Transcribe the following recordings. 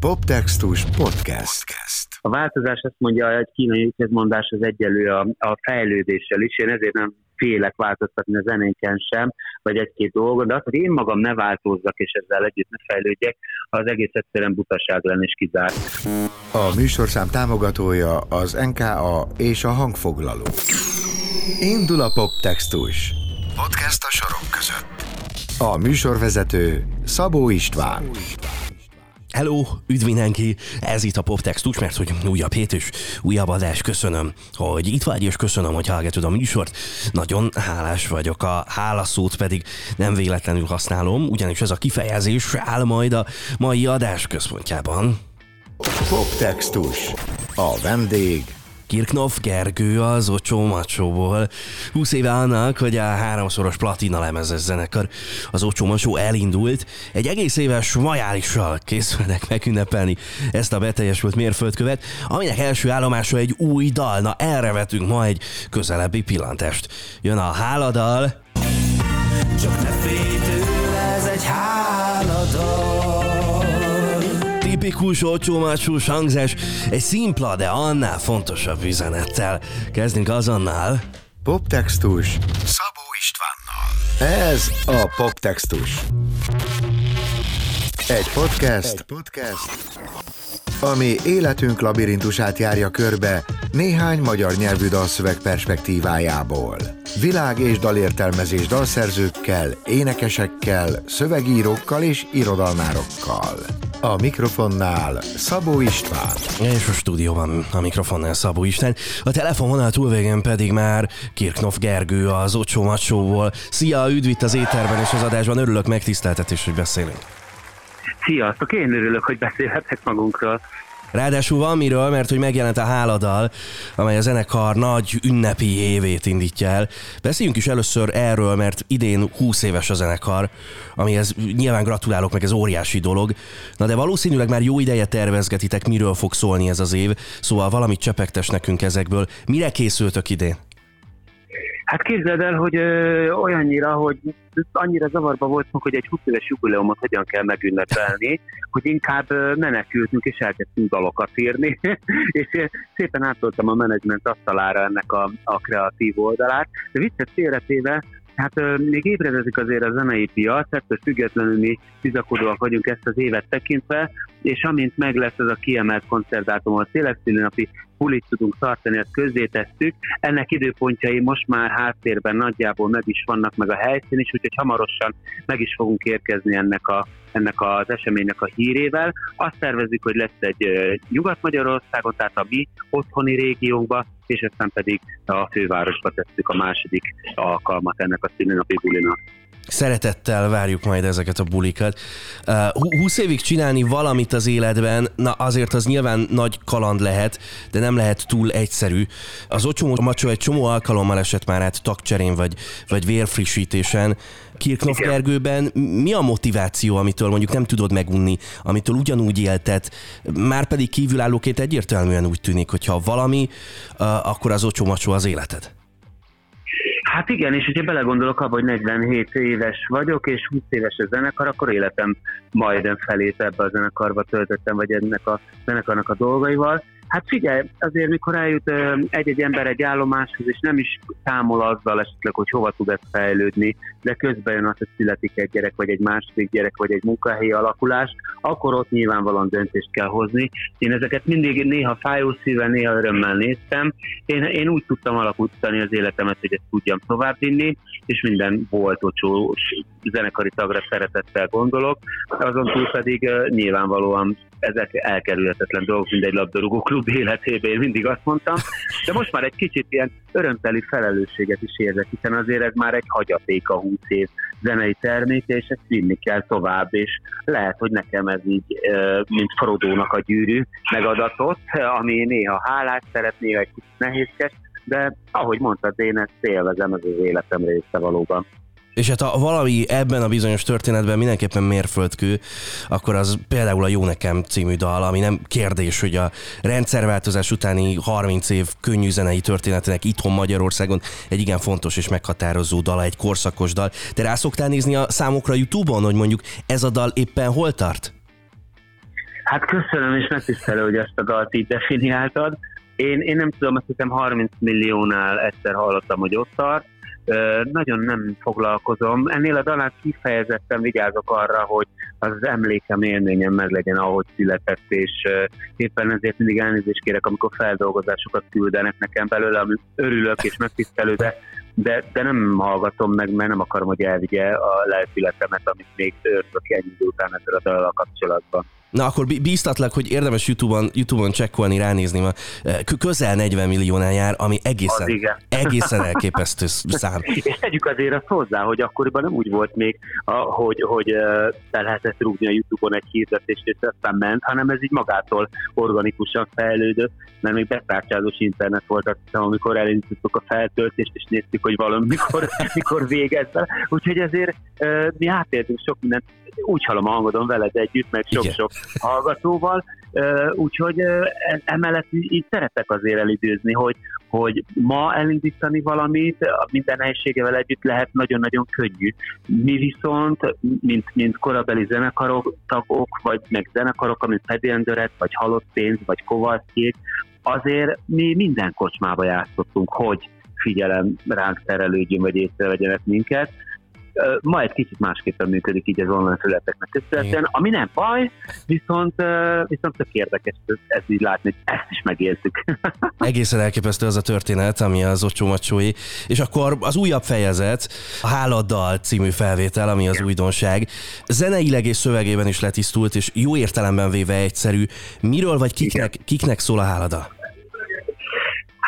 Poptextus Podcast. A változás azt mondja, hogy kínai közmondás az egyelő a, a fejlődéssel is. Én ezért nem félek változtatni a zenénken sem, vagy egy-két dolgot, de az, hogy én magam ne változzak, és ezzel együtt ne fejlődjek, az egész egyszerűen butaság lenne és kizárt. A műsorszám támogatója az NKA és a hangfoglaló. Indul a poptextus. Podcast a sorok között. A műsorvezető Szabó István. Hello, üdv mindenki! Ez itt a Poptextus, mert hogy újabb hét és újabb adás. Köszönöm, hogy itt vagy, és köszönöm, hogy hallgatod a műsort. Nagyon hálás vagyok. A hálaszót pedig nem véletlenül használom, ugyanis ez a kifejezés áll majd a mai adás központjában. Poptextus. A vendég Kirknov Gergő az Ocsó Macsóból. 20 éve annak, hogy a háromszoros platina lemezes zenekar az Ocsó Macsó elindult, egy egész éves majálissal készülnek megünnepelni ezt a beteljesült mérföldkövet, aminek első állomása egy új dal. Na erre vetünk ma egy közelebbi pillantást. Jön a háladal. Csak ne félj tipikus olcsómácsús hangzás, egy szimpla, de annál fontosabb üzenettel. Kezdünk azonnal. Poptextus Szabó Istvánnal. Ez a Poptextus. Egy podcast, egy podcast, ami életünk labirintusát járja körbe néhány magyar nyelvű dalszöveg perspektívájából. Világ és dalértelmezés dalszerzőkkel, énekesekkel, szövegírókkal és irodalmárokkal. A mikrofonnál Szabó István. És a stúdióban a mikrofonnál Szabó István. A telefonvonal túlvégén pedig már Kirknov Gergő az Ocsó Macsóból. Szia, üdv itt az éterben és az adásban. Örülök megtiszteltetés, hogy beszélünk. Sziasztok, én örülök, hogy beszélhetek magunkról. Ráadásul van miről, mert hogy megjelent a Háladal, amely a zenekar nagy ünnepi évét indítja el. Beszéljünk is először erről, mert idén 20 éves a zenekar, amihez nyilván gratulálok, meg ez óriási dolog. Na de valószínűleg már jó ideje tervezgetitek, miről fog szólni ez az év, szóval valamit csepegtes nekünk ezekből. Mire készültök idén? Hát képzeld el, hogy ö, olyannyira, hogy annyira zavarba voltunk, hogy egy 20 éves jubileumot hogyan kell megünnepelni, hogy inkább menekültünk és elkezdtünk dalokat írni, és szépen átoltam a menedzsment asztalára ennek a, a kreatív oldalát. De viccet félretéve, Hát még ébredezik azért a zenei piac, ettől függetlenül mi bizakodóak vagyunk ezt az évet tekintve, és amint meg lesz ez a kiemelt koncertdátum, a napi bulit tudunk tartani, ezt közzétettük. Ennek időpontjai most már háttérben nagyjából meg is vannak, meg a helyszín is, úgyhogy hamarosan meg is fogunk érkezni ennek, a, ennek az eseménynek a hírével. Azt tervezzük, hogy lesz egy Nyugat-Magyarországon, tehát a mi otthoni régiónkba, és aztán pedig a fővárosba tesszük a második alkalmat ennek a szülinapi bulinak. Szeretettel várjuk majd ezeket a bulikat. Uh, 20 évig csinálni valamit az életben, na azért az nyilván nagy kaland lehet, de nem lehet túl egyszerű. Az Ocsomó Macsó egy csomó alkalommal esett már át tagcserén vagy, vagy vérfrissítésen. Kirknov Gergőben mi a motiváció, amitől mondjuk nem tudod megunni, amitől ugyanúgy éltet, már pedig kívülállóként egyértelműen úgy tűnik, hogyha valami, uh, akkor az Ocsó Macsó az életed. Hát igen, és hogyha belegondolok abba, hogy 47 éves vagyok, és 20 éves a zenekar, akkor életem majdnem felét ebbe a zenekarba töltöttem, vagy ennek a zenekarnak a dolgaival. Hát figyelj, azért mikor eljut egy-egy ember egy állomáshoz, és nem is számol azzal esetleg, hogy hova tud ez fejlődni, de közben jön az, hogy születik egy gyerek, vagy egy második gyerek, vagy egy munkahelyi alakulás, akkor ott nyilvánvalóan döntést kell hozni. Én ezeket mindig néha fájó szívvel, néha örömmel néztem. Én, én úgy tudtam alakítani az életemet, hogy ezt tudjam továbbvinni, és minden volt ocsós zenekari tagra szeretettel gondolok. Azon túl pedig nyilvánvalóan ezek elkerülhetetlen dolgok, mint egy labdarúgó klub életében, én mindig azt mondtam, de most már egy kicsit ilyen örömteli felelősséget is érzek, hiszen azért ez már egy hagyaték a 20 év zenei termék, és ezt vinni kell tovább, és lehet, hogy nekem ez így, mint Frodónak a gyűrű megadatott, ami néha hálás szeretné, egy kicsit nehézkes, de ahogy mondtad, én ezt élvezem, ez az életem része valóban. És hát ha valami ebben a bizonyos történetben mindenképpen mérföldkő, akkor az például a Jó Nekem című dal, ami nem kérdés, hogy a rendszerváltozás utáni 30 év könnyű zenei történetének itthon Magyarországon egy igen fontos és meghatározó dala, egy korszakos dal. Te rá szoktál nézni a számokra YouTube-on, hogy mondjuk ez a dal éppen hol tart? Hát köszönöm, és megtisztelő, hogy ezt a dalt így definiáltad. Én, én nem tudom, azt hiszem 30 milliónál egyszer hallottam, hogy ott tart. Nagyon nem foglalkozom. Ennél a dalán kifejezetten vigyázok arra, hogy az, emlékem, élményem meg legyen, ahogy született, és éppen ezért mindig elnézést kérek, amikor feldolgozásokat küldenek nekem belőle, amit örülök és megtisztelő, de de, de nem hallgatom meg, mert nem akarom, hogy elvigye a lelkületemet, amit még őrzök ennyi idő után ezzel a dallal kapcsolatban. Na akkor bíztatlak, hogy érdemes YouTube-on, YouTube-on csekkolni, ránézni, ma. Közel 40 milliónál jár, ami egészen, egészen elképesztő szám. És tegyük azért azt hozzá, hogy akkoriban nem úgy volt még, hogy, hogy be lehetett rúgni a YouTube-on egy hirdetést, és aztán ment, hanem ez így magától organikusan fejlődött, mert még betárcsázós internet volt, azt hiszem, amikor elindítottuk a feltöltést, és néztük, hogy valamikor mikor végez Úgyhogy ezért mi átéltünk sok mindent, úgy hallom a hangodon veled együtt, meg sok-sok hallgatóval, úgyhogy e, emellett így szeretek azért elidőzni, hogy, hogy ma elindítani valamit, minden nehézségevel együtt lehet nagyon-nagyon könnyű. Mi viszont, mint, mint korabeli zenekarok, tagok, vagy meg zenekarok, mint Paddy Enderet, vagy Halott Pénz, vagy Kovalszkék, azért mi minden kocsmába játszottunk, hogy figyelem ránk terelődjön, vagy észrevegyenek minket, ma egy kicsit másképpen működik így az online születeknek köszönhetően, ami nem baj, viszont, viszont tök érdekes ez így látni, hogy ezt is megéltük. Egészen elképesztő az a történet, ami az Ocsó Macsói. És akkor az újabb fejezet, a Háladdal című felvétel, ami az újdonság. Zeneileg és szövegében is letisztult, és jó értelemben véve egyszerű. Miről vagy kiknek, kiknek szól a Hálada?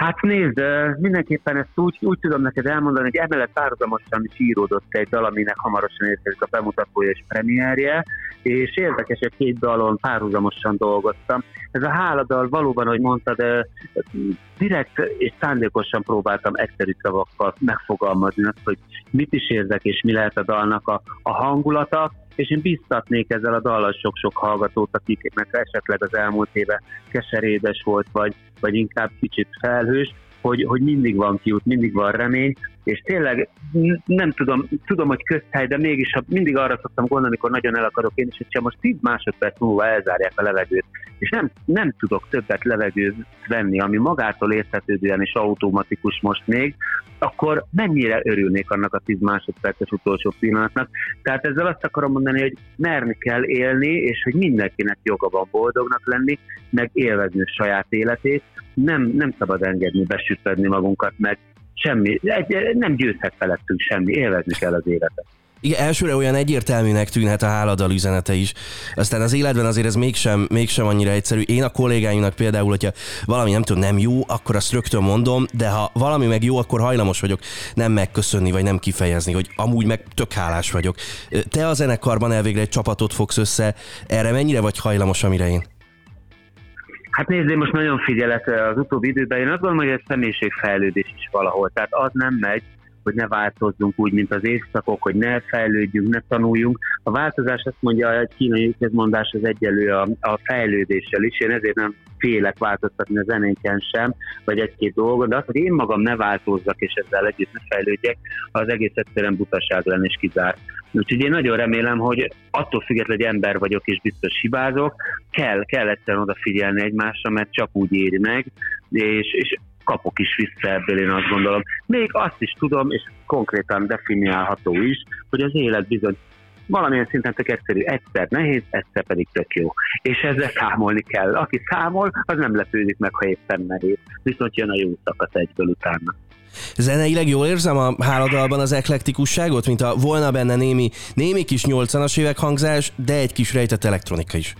Hát nézd, mindenképpen ezt úgy, úgy tudom neked elmondani, hogy emellett párhuzamosan is íródott egy dal, aminek hamarosan érkezik a bemutatója és premierje, és érdekes, hogy két dalon párhuzamosan dolgoztam. Ez a háladal valóban, hogy mondtad, direkt és szándékosan próbáltam egyszerű szavakkal megfogalmazni azt, hogy mit is érzek és mi lehet a dalnak a, a hangulata, és én biztatnék ezzel a dallal sok-sok hallgatót, akiknek esetleg az elmúlt éve keserédes volt, vagy, vagy inkább kicsit felhős, hogy, hogy mindig van kiút, mindig van remény, és tényleg nem tudom, tudom, hogy közhely, de mégis ha mindig arra szoktam gondolni, amikor nagyon elakadok én is, hogy csak most 10 másodperc múlva elzárják a levegőt, és nem, nem tudok többet levegőt venni, ami magától értetődően és automatikus most még, akkor mennyire örülnék annak a 10 másodperces utolsó pillanatnak. Tehát ezzel azt akarom mondani, hogy merni kell élni, és hogy mindenkinek joga van boldognak lenni, meg élvezni saját életét, nem, nem szabad engedni besütvedni magunkat, meg semmi, nem győzhet felettünk semmi, élvezni kell az életet. Igen, elsőre olyan egyértelműnek tűnhet a háladal üzenete is. Aztán az életben azért ez mégsem, mégsem annyira egyszerű. Én a kollégáimnak például, hogyha valami nem tudom, nem jó, akkor azt rögtön mondom, de ha valami meg jó, akkor hajlamos vagyok nem megköszönni, vagy nem kifejezni, hogy amúgy meg tök hálás vagyok. Te a zenekarban elvégre egy csapatot fogsz össze, erre mennyire vagy hajlamos, amire én? Hát nézd, én most nagyon figyelek az utóbbi időben, én azt gondolom, hogy ez személyiségfejlődés is valahol. Tehát az nem megy, hogy ne változzunk úgy, mint az évszakok, hogy ne fejlődjünk, ne tanuljunk. A változás azt mondja, a kínai közmondás az egyelő a, a fejlődéssel is. Én ezért nem félek változtatni a zenénken sem, vagy egy-két dolgot, de az, hogy én magam ne változzak, és ezzel együtt ne fejlődjek, az egész egyszerűen butaság lenne és kizárt. Úgyhogy én nagyon remélem, hogy attól függetlenül, hogy ember vagyok és biztos hibázok, kell, kell egyszerűen odafigyelni egymásra, mert csak úgy éri meg, és, és kapok is vissza ebből, én azt gondolom. Még azt is tudom, és konkrétan definiálható is, hogy az élet bizony valamilyen szinten tök egyszerű, egyszer nehéz, egyszer pedig tök jó. És ezzel számolni kell. Aki számol, az nem lepődik meg, ha éppen nehéz. Viszont jön a jó szakasz egyből utána. Zeneileg jól érzem a háladalban az eklektikusságot, mint a volna benne némi, némi kis 80-as évek hangzás, de egy kis rejtett elektronika is.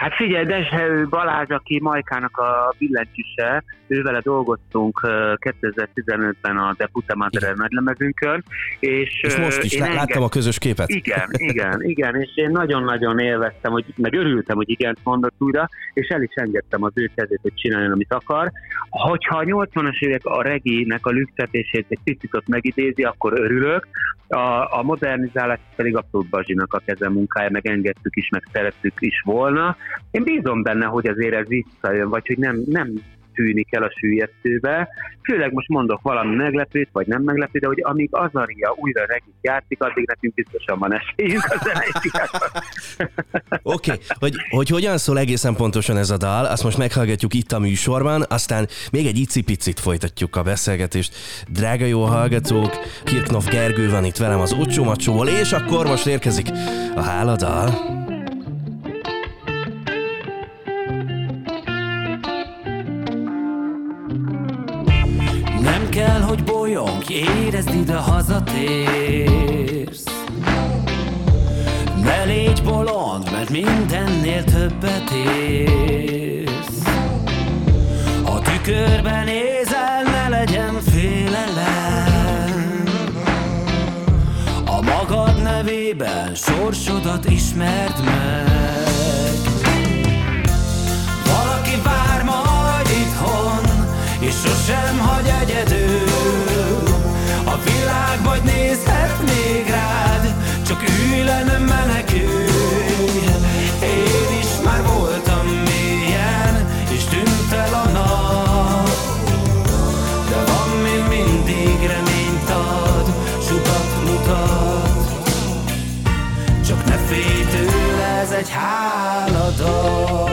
Hát figyelj, Deshe Balázs, aki Majkának a billentyűse, ővele dolgoztunk 2015-ben a Deputa Madre nagylemezünkön. És, és most is, láttam enged... a közös képet. Igen, igen, igen, és én nagyon-nagyon élveztem, hogy, meg örültem, hogy igen mondott újra, és el is engedtem az ő kezét, hogy csináljon, amit akar. Hogyha a 80-as évek a reginek a lüktetését egy picit ott megidézi, akkor örülök. A, a modernizálás pedig abszolút Bazsinak a keze munkája, meg engedtük is, meg szerettük is volna. Én bízom benne, hogy azért ez visszajön, vagy hogy nem, nem tűnik el a sűjesztőbe. Főleg most mondok valami meglepőt, vagy nem meglepő, de hogy amíg Azaria újra regit játszik, addig nekünk biztosan van esélyünk a zenei Oké, okay. hogy, hogy hogyan szól egészen pontosan ez a dal, azt most meghallgatjuk itt a műsorban, aztán még egy icipicit folytatjuk a beszélgetést. Drága jó hallgatók, Kirknov Gergő van itt velem az Ocsó és akkor most érkezik a háladal. Hogy bolyong, érezd ide hazatérsz. Ne légy bolond, mert mindennél többet érsz. A tükörben nézel, ne legyen félelem. A magad nevében sorsodat ismerd meg. Valaki vár és sosem hagy egyedül. A világ majd nézhet még rád Csak ülj le, nem menekülj. Én is már voltam mélyen És tűnt el a nap. De van még mindig reményt ad Sutat mutat. Csak ne félj tőle, ez egy háladal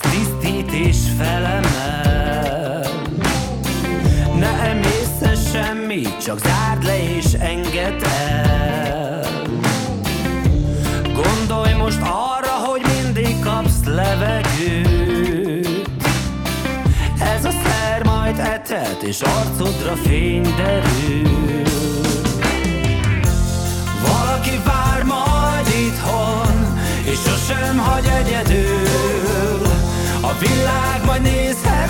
az tisztítés felemel Ne emészsz semmit, csak zárd le és engedd el. Gondolj most arra, hogy mindig kapsz levegőt. Ez a szer majd etet, és arcodra fény derül. Valaki vár majd itthon és sosem hagy egyedül világ majd nézhet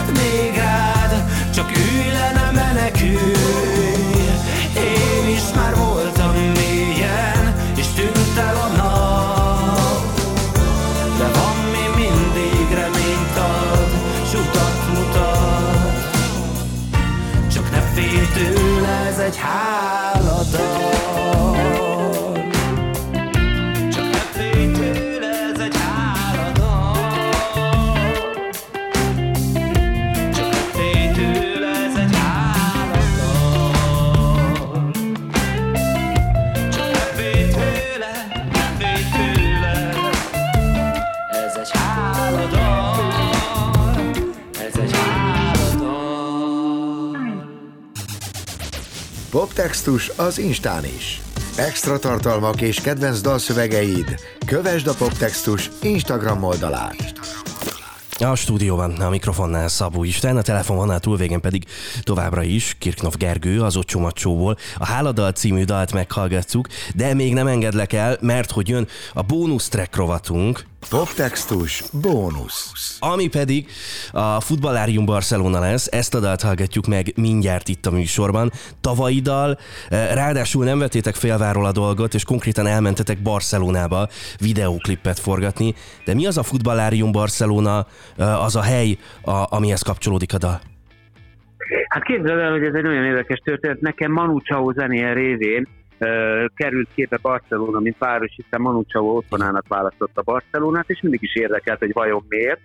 Poptextus az Instán is. Extra tartalmak és kedvenc dalszövegeid. Kövesd a Poptextus Instagram oldalát. A stúdióban a mikrofonnál Szabó Isten, a telefononál túlvégén pedig továbbra is Kirknov Gergő, az Ocsomacsóból. A Háladal című dalt meghallgatjuk, de még nem engedlek el, mert hogy jön a bónusz track rovatunk, Poptextus bónusz. Ami pedig a Futballárium Barcelona lesz, ezt a dalt hallgatjuk meg mindjárt itt a műsorban. Tavalyi dal, eh, ráadásul nem vetétek félváról a dolgot, és konkrétan elmentetek Barcelonába videóklipet forgatni. De mi az a Futballárium Barcelona, eh, az a hely, a, amihez kapcsolódik a dal? Hát képzeld el, hogy ez egy nagyon érdekes történet. Nekem Manu Chao zenéje révén került képbe Barcelona, mint város, hiszen Manu Chao otthonának választotta Barcelonát, és mindig is érdekelt, hogy vajon miért.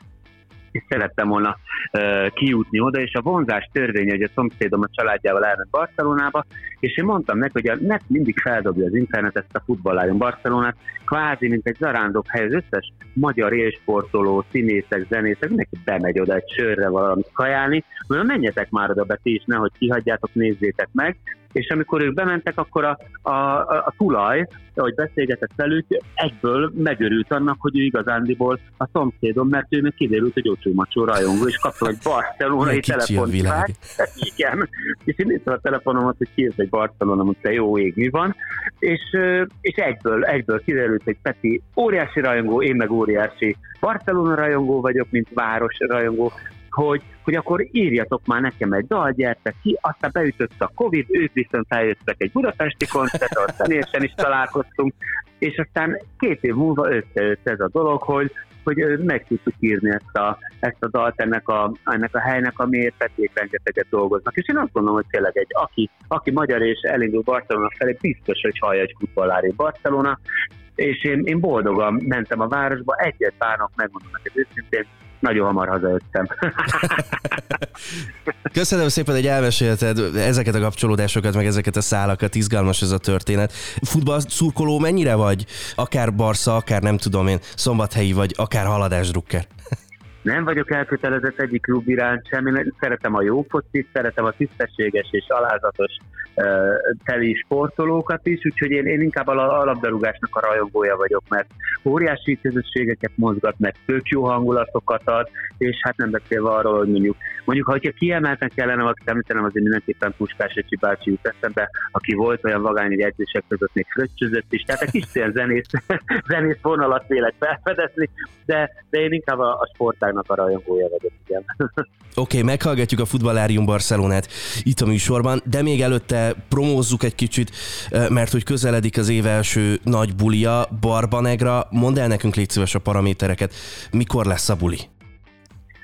És szerettem volna uh, kijutni oda, és a vonzás törvény, hogy a szomszédom a családjával elment Barcelonába, és én mondtam neki, hogy a net mindig feldobja az internet ezt a futballájon. Barcelonát, kvázi, mint egy zarándok hely, az összes magyar élsportoló, színészek, zenészek, mindenki bemegy oda egy sörre valamit kajálni, mondom, menjetek már oda be ti is, nehogy kihagyjátok, nézzétek meg, és amikor ők bementek, akkor a, a, a, a tulaj, ahogy beszélgetett velük, egyből megörült annak, hogy ő igazándiból a szomszédom, mert ő még kiderült, hogy Ocsó Macsó rajongó, és kapta egy barcelonai telefont. Igen, és én néztem a telefonomat, hogy kiírt egy Barcelona, mondta, jó ég, mi van, és, és egyből, egyből kiderült, hogy Peti óriási rajongó, én meg óriási Barcelona rajongó vagyok, mint város rajongó, hogy, hogy akkor írjatok már nekem egy dal, gyertek ki, aztán beütött a Covid, ők viszont eljöttek egy budapesti koncert, ahol személyesen is találkoztunk, és aztán két év múlva összejött ez a dolog, hogy hogy meg tudtuk írni ezt a, ezt a dalt ennek a, ennek a helynek, amiért pedig rengeteget dolgoznak. És én azt gondolom, hogy tényleg egy, aki, aki magyar és elindul Barcelona felé, biztos, hogy hallja egy futballári Barcelona, és én, én boldogan mentem a városba, egyet bánok, megmondom neked őszintén, nagyon hamar hazajöttem. Köszönöm szépen, hogy elmesélted ezeket a kapcsolódásokat, meg ezeket a szálakat, izgalmas ez a történet. Futball szurkoló mennyire vagy? Akár Barca, akár nem tudom én, szombathelyi vagy, akár haladásdrukker? Nem vagyok elkötelezett egyik klub iránt sem, én szeretem a jó focit, szeretem a tisztességes és alázatos uh, teli sportolókat is, úgyhogy én, én inkább a labdarúgásnak a rajongója vagyok, mert óriási közösségeket mozgat, meg tök jó hangulatokat ad, és hát nem beszélve arról, hogy mondjuk, mondjuk ha kiemelten kellene valakit említenem, azért mindenképpen Puskás Ecsi bácsi jut eszembe, aki volt olyan vagány, hogy edzések között még fröccsözött is, tehát egy kis ilyen zenész, zenész vonalat vélek felfedezni, de, de én inkább a, a sportágnak a rajongója vagyok, igen. Oké, okay, meghallgatjuk a Futballárium Barcelonát itt a műsorban, de még előtte promózzuk egy kicsit, mert hogy közeledik az év első nagy bulia, Barbanegra. Mondd el nekünk légy szíves a paramétereket, mikor lesz a buli?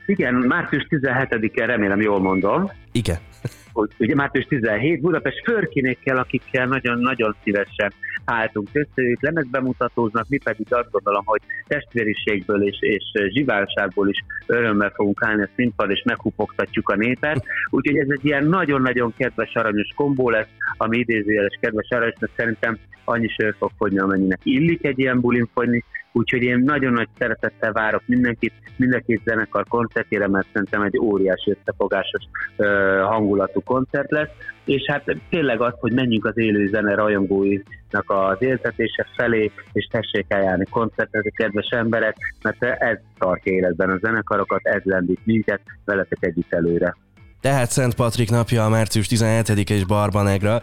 Igen, március 17-en remélem jól mondom. Igen hogy ugye március 17 Budapest förkinékkel, akikkel nagyon-nagyon szívesen álltunk össze, ők lemezbemutatóznak, mi pedig azt gondolom, hogy testvériségből és, és zsiválságból is örömmel fogunk állni a színpad, és meghupogtatjuk a népet. Úgyhogy ez egy ilyen nagyon-nagyon kedves, aranyos kombó lesz, ami idézőjeles kedves aranyos, mert szerintem annyi sör fog fogyni, amennyinek illik egy ilyen bulin fogyni, úgyhogy én nagyon nagy szeretettel várok mindenkit, mindenkit zenekar koncertére, mert szerintem egy óriási összefogásos uh, hangulatú koncert lesz, és hát tényleg az, hogy menjünk az élő zene rajongóinak az éltetése felé, és tessék eljárni koncertre, kedves emberek, mert ez tartja életben a zenekarokat, ez lendít minket, veletek együtt előre. Tehát Szent Patrik napja a március 17 és Barbanegra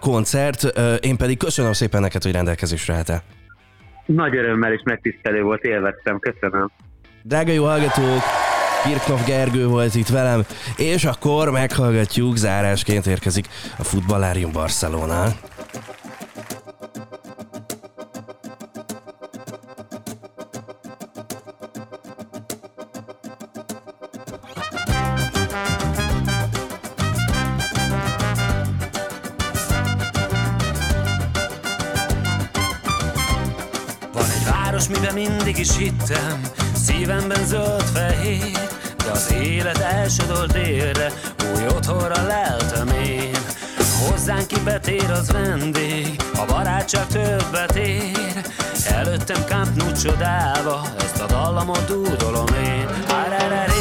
koncert. Én pedig köszönöm szépen neked, hogy rendelkezésre álltál. Nagy örömmel és megtisztelő volt, élveztem, köszönöm. Drága jó hallgatók, Kirknov Gergő volt itt velem, és akkor meghallgatjuk, zárásként érkezik a Futballárium Barcelona. Mindig is hittem, szívemben zöld-fehér, de az élet elsodolt délre, új otthonra leltem én. Hozzánk ki betér az vendég, a barátság többet ér. Előttem Camp Nou ezt a dallamot dúdolom én. Arararé,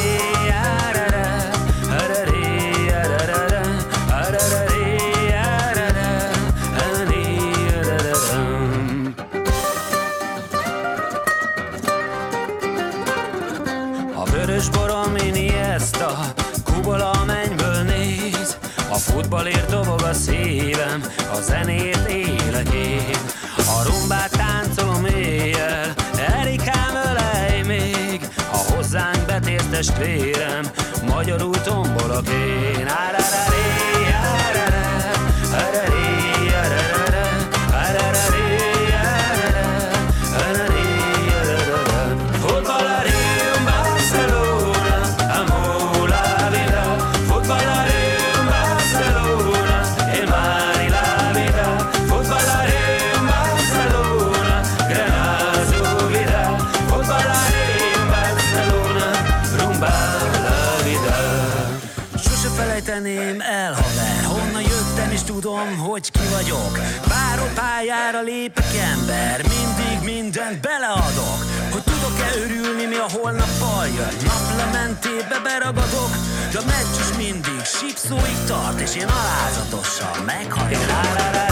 futballért dobog a szívem, a zenét élek én. A rumbát táncolom éjjel, Erikám ölej még, ha hozzánk betért testvérem, magyarul tombolok én. Áráráré, lépek ember Mindig mindent beleadok. Hogy tudok-e örülni, mi a holnap jön Naplementébe beragadok. De a meccs is mindig sípszóig tart És én alázatosan meghajlok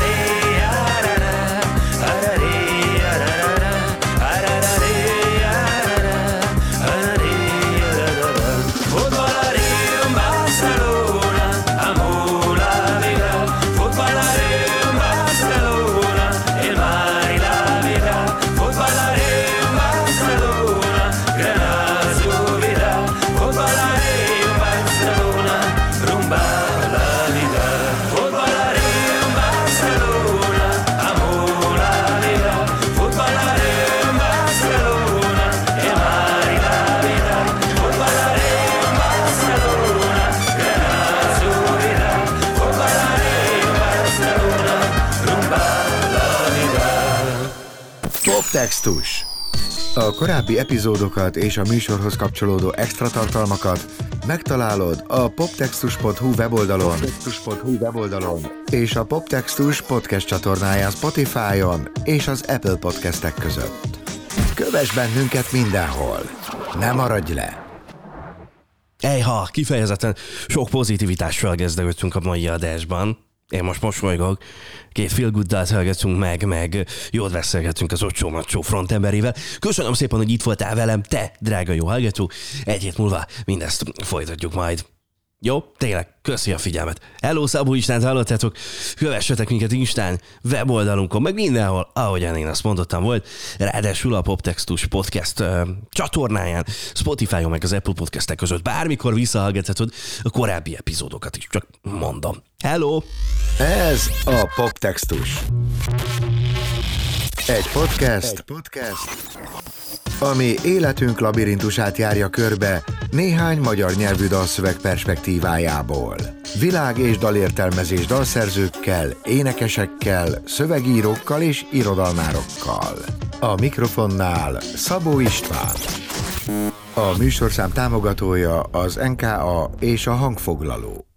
Poptextus A korábbi epizódokat és a műsorhoz kapcsolódó extra tartalmakat megtalálod a poptextus.hu weboldalon, poptextus.hu weboldalon és a Poptextus podcast csatornáján Spotify-on és az Apple podcastek között. Kövess bennünket mindenhol! Ne maradj le! Ejha, kifejezetten sok pozitivitással kezdődtünk a mai adásban. Én most mosolygok, két feel good hallgatunk meg, meg jót beszélgetünk az Ocsó Macsó frontemberével. Köszönöm szépen, hogy itt voltál velem, te, drága jó hallgató. Egy hét múlva mindezt folytatjuk majd. Jó, tényleg, köszi a figyelmet. Hello, Szabó Istent hallottátok, kövessetek minket Instán, weboldalunkon, meg mindenhol, ahogyan én azt mondottam volt. Ráadásul a Poptextus Podcast uh, csatornáján, Spotify-on, meg az Apple Podcastek között bármikor visszahallgathatod a korábbi epizódokat is, csak mondom. Hello! Ez a Poptextus. Egy podcast, Egy podcast, ami életünk labirintusát járja körbe néhány magyar nyelvű dalszöveg perspektívájából. Világ és dalértelmezés dalszerzőkkel, énekesekkel, szövegírókkal és irodalmárokkal. A mikrofonnál Szabó István. A műsorszám támogatója az NKA és a hangfoglaló.